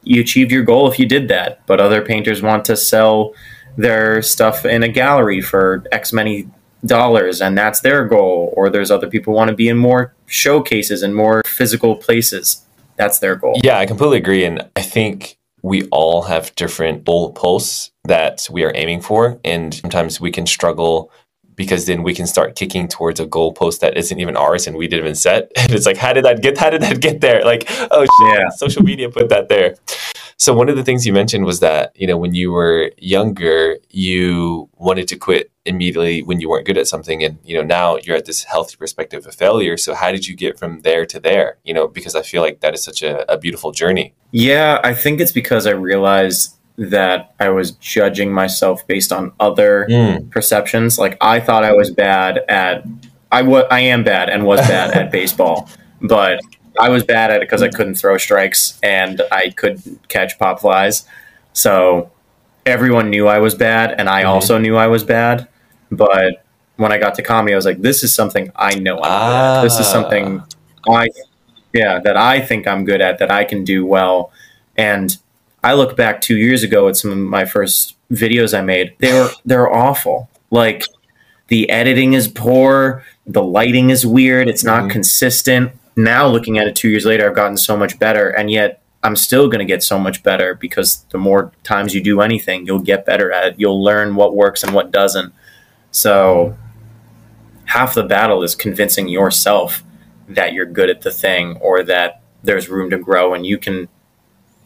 you achieved your goal if you did that but other painters want to sell their stuff in a gallery for x many dollars and that's their goal or there's other people want to be in more showcases and more physical places. That's their goal. Yeah i completely agree and i think we all have different goal posts that we are aiming for. And sometimes we can struggle because then we can start kicking towards a goalpost that isn't even ours and we didn't even set. [laughs] And it's like, how did that get how did that get there? Like, oh shit, yeah. social media put that there. So one of the things you mentioned was that, you know, when you were younger, you wanted to quit immediately when you weren't good at something. And, you know, now you're at this healthy perspective of failure. So how did you get from there to there? You know, because I feel like that is such a, a beautiful journey. Yeah, I think it's because I realized that I was judging myself based on other mm. perceptions. Like I thought I was bad at I was I am bad and was bad at [laughs] baseball, but I was bad at it because I couldn't throw strikes and I couldn't catch pop flies. So everyone knew I was bad, and I mm-hmm. also knew I was bad. But when I got to comedy, I was like, "This is something I know I'm ah. This is something I, yeah, that I think I'm good at, that I can do well." And I look back two years ago at some of my first videos I made. They were they're awful. Like the editing is poor, the lighting is weird, it's not mm-hmm. consistent now looking at it two years later, I've gotten so much better, and yet I'm still going to get so much better because the more times you do anything, you'll get better at it. You'll learn what works and what doesn't. So half the battle is convincing yourself that you're good at the thing or that there's room to grow and you can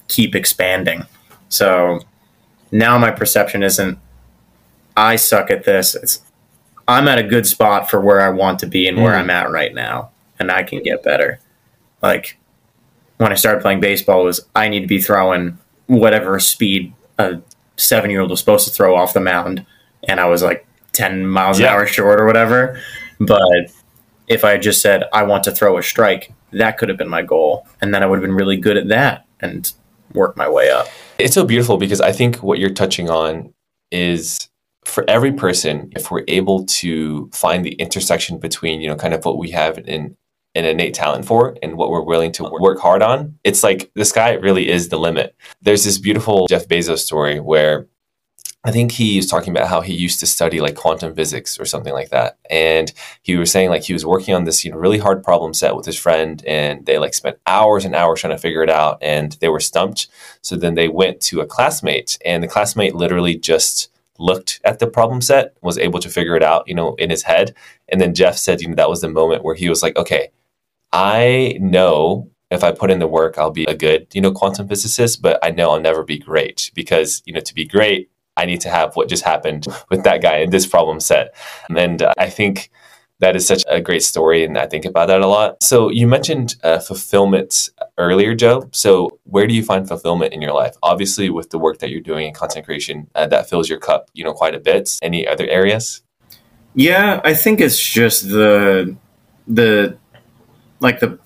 keep expanding. So now my perception isn't I suck at this. It's I'm at a good spot for where I want to be and where mm. I'm at right now and I can get better. Like when I started playing baseball was I need to be throwing whatever speed a seven year old was supposed to throw off the mound and I was like ten miles yeah. an hour short or whatever. But if I just said I want to throw a strike, that could have been my goal. And then I would have been really good at that and work my way up. It's so beautiful because I think what you're touching on is for every person, if we're able to find the intersection between, you know, kind of what we have in an innate talent for and what we're willing to work hard on, it's like the sky really is the limit. There's this beautiful Jeff Bezos story where I think he was talking about how he used to study like quantum physics or something like that. And he was saying like he was working on this, you know, really hard problem set with his friend and they like spent hours and hours trying to figure it out and they were stumped. So then they went to a classmate and the classmate literally just looked at the problem set, was able to figure it out, you know, in his head. And then Jeff said, you know, that was the moment where he was like, okay, I know if I put in the work, I'll be a good, you know, quantum physicist, but I know I'll never be great because, you know, to be great, I need to have what just happened with that guy in this problem set. And uh, I think that is such a great story. And I think about that a lot. So you mentioned uh, fulfillment earlier, Joe. So where do you find fulfillment in your life? Obviously, with the work that you're doing in content creation, uh, that fills your cup, you know, quite a bit. Any other areas? Yeah, I think it's just the the like the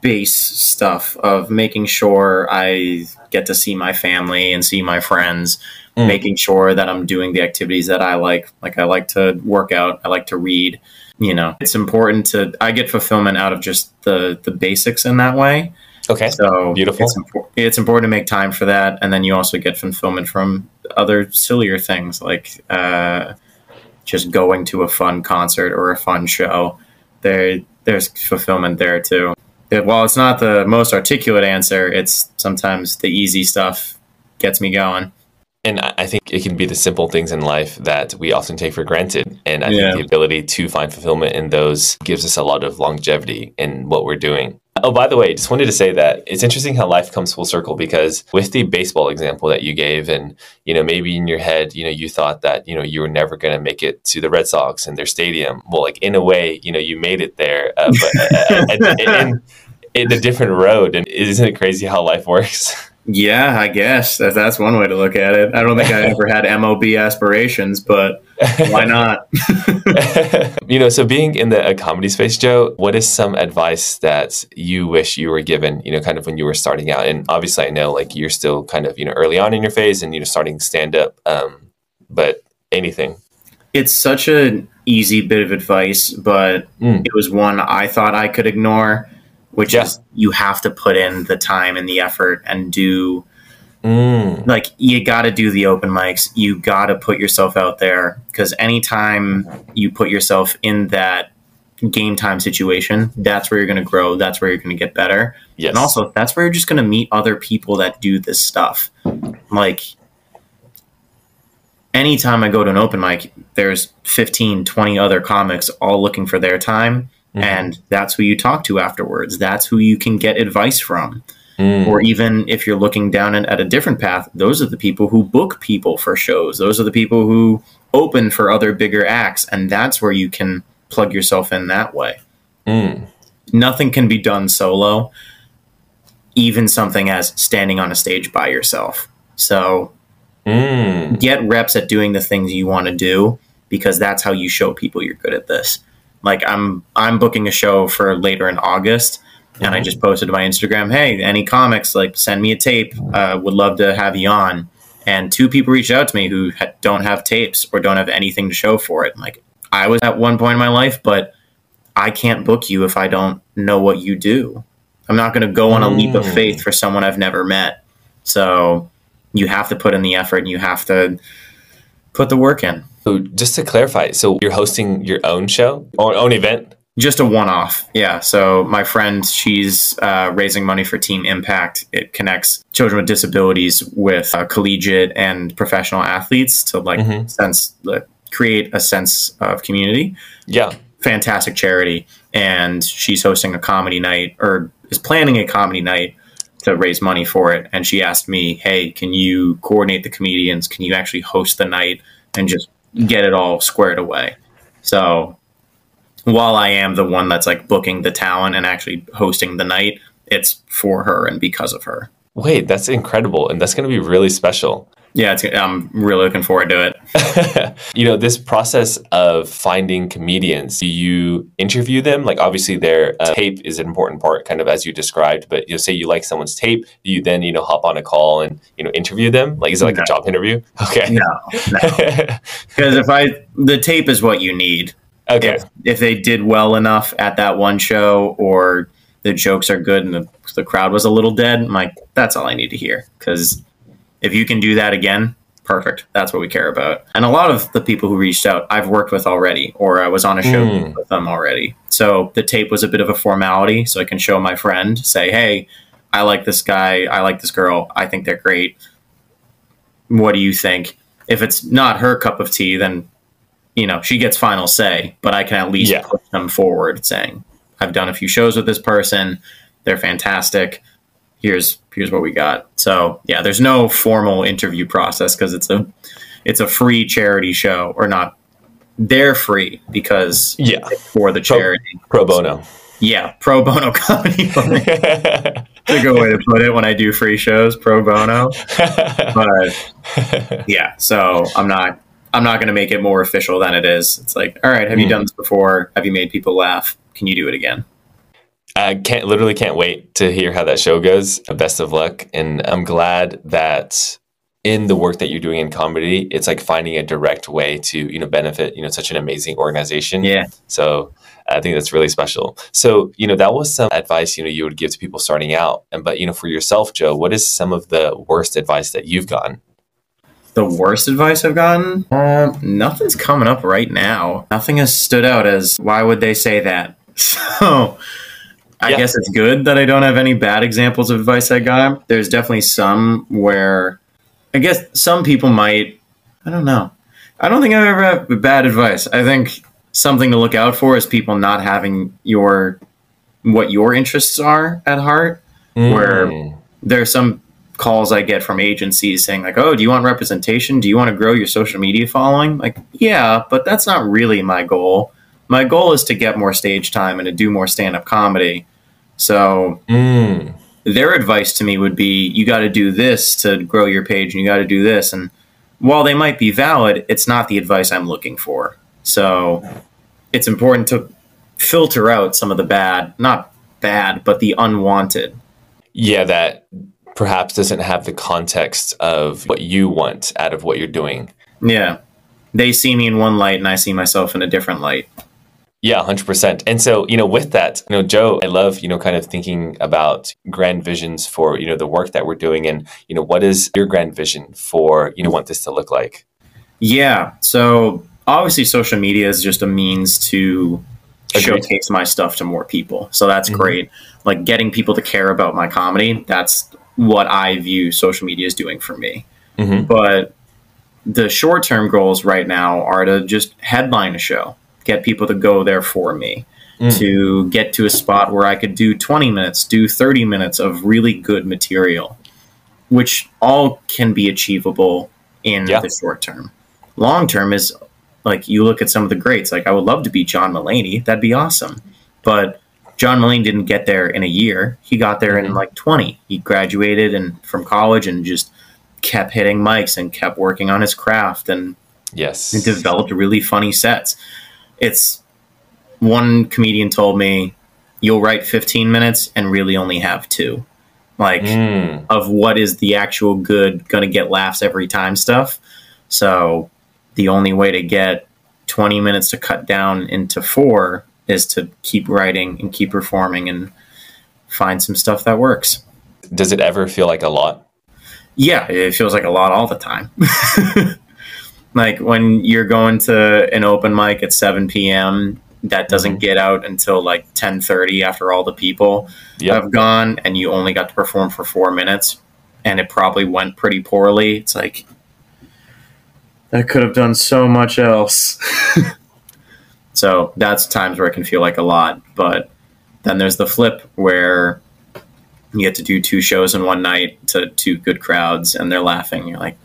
base stuff of making sure I get to see my family and see my friends, mm. making sure that I'm doing the activities that I like. Like I like to work out, I like to read. You know, it's important to I get fulfillment out of just the the basics in that way. Okay. So beautiful. It's, impor- it's important to make time for that, and then you also get fulfillment from other sillier things like uh, just going to a fun concert or a fun show. There, there's fulfillment there too. It, while it's not the most articulate answer, it's sometimes the easy stuff gets me going. And I think it can be the simple things in life that we often take for granted. And I yeah. think the ability to find fulfillment in those gives us a lot of longevity in what we're doing. Oh, by the way, just wanted to say that it's interesting how life comes full circle because with the baseball example that you gave, and you know, maybe in your head, you know, you thought that you know you were never going to make it to the Red Sox and their stadium. Well, like in a way, you know, you made it there, uh, but uh, uh [laughs] and, in a different road. And isn't it crazy how life works? [laughs] Yeah, I guess that, that's one way to look at it. I don't think I ever had MLB aspirations, but why not? [laughs] you know, so being in the comedy space, Joe, what is some advice that you wish you were given, you know, kind of when you were starting out? And obviously, I know like you're still kind of, you know, early on in your phase and, you know, starting stand up, um, but anything. It's such an easy bit of advice, but mm. it was one I thought I could ignore which yeah. is you have to put in the time and the effort and do mm. like you got to do the open mics you got to put yourself out there because anytime you put yourself in that game time situation that's where you're going to grow that's where you're going to get better yes. and also that's where you're just going to meet other people that do this stuff like anytime i go to an open mic there's 15 20 other comics all looking for their time Mm-hmm. And that's who you talk to afterwards. That's who you can get advice from. Mm. Or even if you're looking down at a different path, those are the people who book people for shows. Those are the people who open for other bigger acts. And that's where you can plug yourself in that way. Mm. Nothing can be done solo, even something as standing on a stage by yourself. So mm. get reps at doing the things you want to do because that's how you show people you're good at this. Like I'm I'm booking a show for later in August, mm-hmm. and I mm-hmm. just posted to my Instagram, "Hey, any comics? Like send me a tape. Uh, would love to have you on." And two people reached out to me who ha- don't have tapes or don't have anything to show for it. Like I was at one point in my life, but I can't book you if I don't know what you do. I'm not going to go on a leap of faith mm. for someone I've never met. So you have to put in the effort and you have to put the work in. So just to clarify, so you're hosting your own show, own, own event? Just a one-off, yeah. So my friend, she's uh, raising money for Team Impact. It connects children with disabilities with uh, collegiate and professional athletes to like mm-hmm. sense, create a sense of community. Yeah, fantastic charity, and she's hosting a comedy night or is planning a comedy night to raise money for it. And she asked me, "Hey, can you coordinate the comedians? Can you actually host the night and just get it all squared away. So while I am the one that's like booking the talent and actually hosting the night, it's for her and because of her. Wait, that's incredible. And that's going to be really special. Yeah, I'm really looking forward to it. [laughs] you know, this process of finding comedians, do you interview them? Like, obviously, their uh, tape is an important part, kind of as you described. But you know, say you like someone's tape, do you then you know hop on a call and you know interview them? Like, is it like no. a job interview? [laughs] Okay, no, no. [laughs] Because if I the tape is what you need. Okay. If, if they did well enough at that one show, or the jokes are good and the, the crowd was a little dead, I'm like, that's all I need to hear because if you can do that again, perfect. That's what we care about. And a lot of the people who reached out, I've worked with already, or I was on a show mm. with them already. So the tape was a bit of a formality. So I can show my friend, say, hey, I like this guy. I like this girl. I think they're great. What do you think? If it's not her cup of tea, then, you know, she gets final say, but I can at least yeah. push them forward saying, I've done a few shows with this person. They're fantastic here's here's what we got. So yeah, there's no formal interview process because it's a it's a free charity show or not. They're free because yeah for the charity pro, pro bono. Yeah, pro bono comedy. [laughs] a good way to put it when I do free shows, pro bono. But yeah, so I'm not I'm not going to make it more official than it is. It's like, all right, have mm. you done this before? Have you made people laugh? Can you do it again? I can't literally can't wait to hear how that show goes. Best of luck, and I'm glad that in the work that you're doing in comedy, it's like finding a direct way to you know benefit you know such an amazing organization. Yeah. So I think that's really special. So you know that was some advice you know you would give to people starting out, and but you know for yourself, Joe, what is some of the worst advice that you've gotten? The worst advice I've gotten? Uh, nothing's coming up right now. Nothing has stood out as why would they say that? [laughs] So I yeah. guess it's good that I don't have any bad examples of advice I got. There's definitely some where I guess some people might. I don't know. I don't think I've ever had bad advice. I think something to look out for is people not having your what your interests are at heart. Mm. Where there are some calls I get from agencies saying like, "Oh, do you want representation? Do you want to grow your social media following?" Like, yeah, but that's not really my goal. My goal is to get more stage time and to do more stand-up comedy So Mm. their advice to me would be you got to do this to grow your page and you got to do this and while they might be valid it's not the advice i'm looking for so it's important to filter out some of the bad not bad but the unwanted Yeah, that perhaps doesn't have the context of what you want out of what you're doing. yeah they see me in one light and i see myself in a different light Yeah, 100%. And so, you know, with that, you know, Joe, I love, you know, kind of thinking about grand visions for, you know, the work that we're doing and, you know, what is your grand vision for, you know, want this to look like? yeah so obviously social media is just a means to Agreed. showcase my stuff to more people so that's Mhm. great like getting people to care about my comedy that's what i view social media is doing for me hmm but the short term goals right now are to just headline a show, get people to go there for me, Mm. to get to a spot where I could do 20 minutes, do 30 minutes of really good material, which all can be achievable in Yeah. the short term. Long term is like you look at some of the greats, like I would love to be John Mulaney, that'd be awesome. But John Mulaney didn't get there in a year. He got there in Mhm. like 20. He graduated and from college and just kept hitting mics and kept working on his craft and Yes. and developed really funny sets. It's one comedian told me you'll write 15 minutes and really only have two. Like Mm. of what is the actual good gonna get laughs every time stuff. So the only way to get 20 minutes to cut down into 4 is to keep writing and keep performing and find some stuff that works. Does it ever feel like a lot? Yeah, it feels like a lot all the time. [laughs] like when you're going to an open mic at 7 p.m. that doesn't Mhm. get out until like 10:30 after all the people Yep. have gone and you only got to perform for 4 minutes and it probably went pretty poorly. It's like I could have done so much else. [laughs] so that's times where it can feel like a lot, but then there's the flip where you get to do two shows in one night to two good crowds and they're laughing. You're like,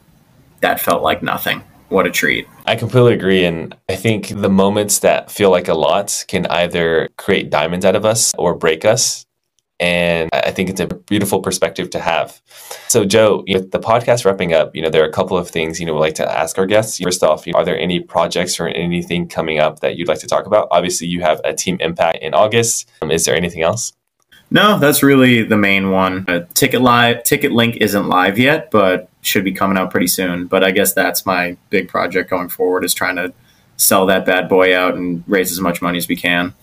that felt like nothing. What a treat. I completely agree. And I think the moments that feel like a lot can either create diamonds out of us or break us. And I think it's a beautiful perspective to have. So, Joe, with the podcast wrapping up, you know, there are a couple of things, you know, we like to ask our guests. First off, you know, are there any projects or anything coming up that you'd like to talk about? Obviously, you have a Team Impact in August. Um, is there anything else? No, that's really the main one. Uh, ticket live, ticket link isn't live yet, but should be coming out pretty soon. But I guess that's my big project going forward is trying to sell that bad boy out and raise as much money as we can.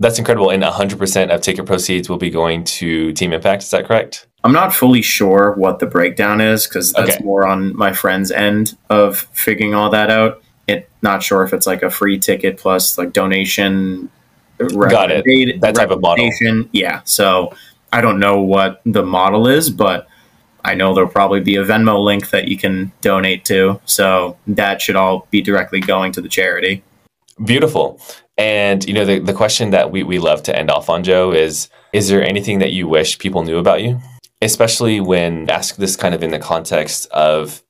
That's incredible. And 100% of ticket proceeds will be going to Team Impact. Is that correct? I'm not fully sure what the breakdown is because that's Okay. more on my friend's end of figuring all that out. It not sure if it's like a free ticket plus like donation. Got it. That type of model. Yeah. So I don't know what the model is, but I know there'll probably be a Venmo link that you can donate to. So that should all be directly going to the charity. Beautiful. And you know, the, the question that we, we love to end off on, Joe, is is there anything that you wish people knew about you? Especially when asked this kind of in the context of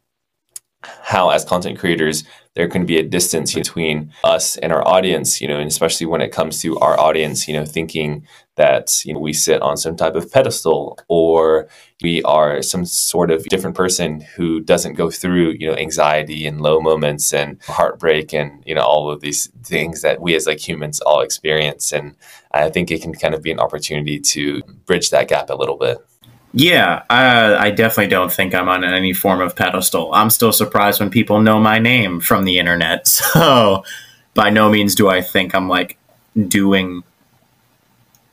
how as content creators there can be a distance between us and our audience, you know, and especially when it comes to our audience, you know, thinking that you know we sit on some type of pedestal or we are some sort of different person who doesn't go through you know anxiety and low moments and heartbreak and you know all of these things that we as like humans all experience. And i think it can kind of be an opportunity to bridge that gap a little bit Yeah, I, I definitely don't think I'm on any form of pedestal. I'm still surprised when people know my name from the internet. [laughs] So, by no means do I think I'm like doing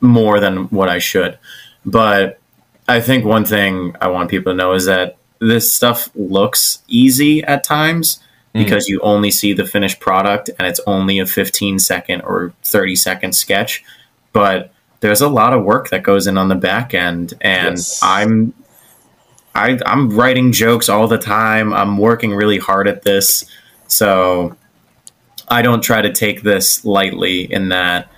more than what I should. But I think one thing I want people to know is that this stuff looks easy at times Mhm. because you only see the finished product and it's only a 15 second or 30 second sketch. But there's a lot of work that goes in on the back end and Yes. I'm I, I'm writing jokes all the time. I'm working really hard at this. So I don't try to take this lightly in that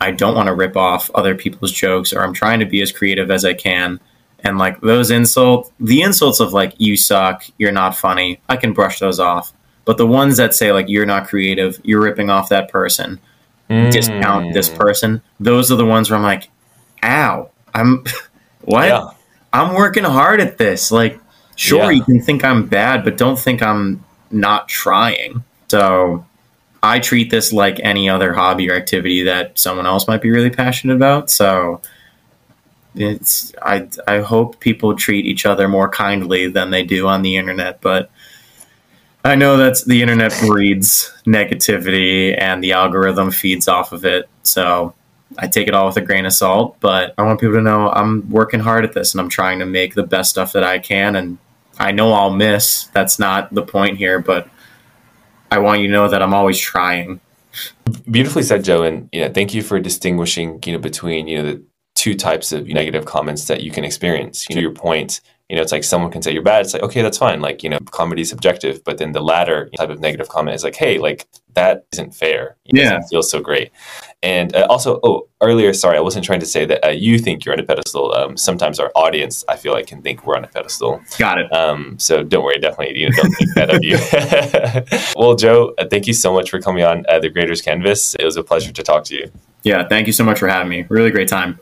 I don't want to rip off other people's jokes or I'm trying to be as creative as I can. And like those insult, the insults of like, you suck, you're not funny, I can brush those off. But the ones that say like, you're not creative, you're ripping off that person, discount this Mm. person, those are the ones where I'm like, ow, I'm [laughs] what? Yeah. I'm working hard at this. Like, sure, Yeah. you can think I'm bad, but don't think I'm not trying. So, I treat this like any other hobby or activity that someone else might be really passionate about. So, it's I I hope people treat each other more kindly than they do on the internet, but I know that's the internet breeds negativity and the algorithm feeds off of it. So I take it all with a grain of salt, but I want people to know I'm working hard at this and I'm trying to make the best stuff that I can. And I know I'll miss. That's not the point here, but I want you to know that I'm always trying. Beautifully said, Joe. And you know, thank you for distinguishing, you know, between you know the two types of negative comments that you can experience. You know, your point. You know, it's like someone can say you're bad. It's like okay, that's fine. Like you know, comedy is subjective. But then the latter type of negative comment is like, hey, like that isn't fair. It Yeah. doesn't feel so great. And uh, also, oh, earlier, sorry, I wasn't trying to say that uh, you think you're on a pedestal. Um, sometimes our audience, I feel like, can think we're on a pedestal. Got it. Um, so don't worry, definitely you know, don't think that of you. [laughs] well, Joe, uh, thank you so much for coming on uh, the Creator's Canvas. It was a pleasure to talk to you. Yeah, thank you so much for having me. Really great time.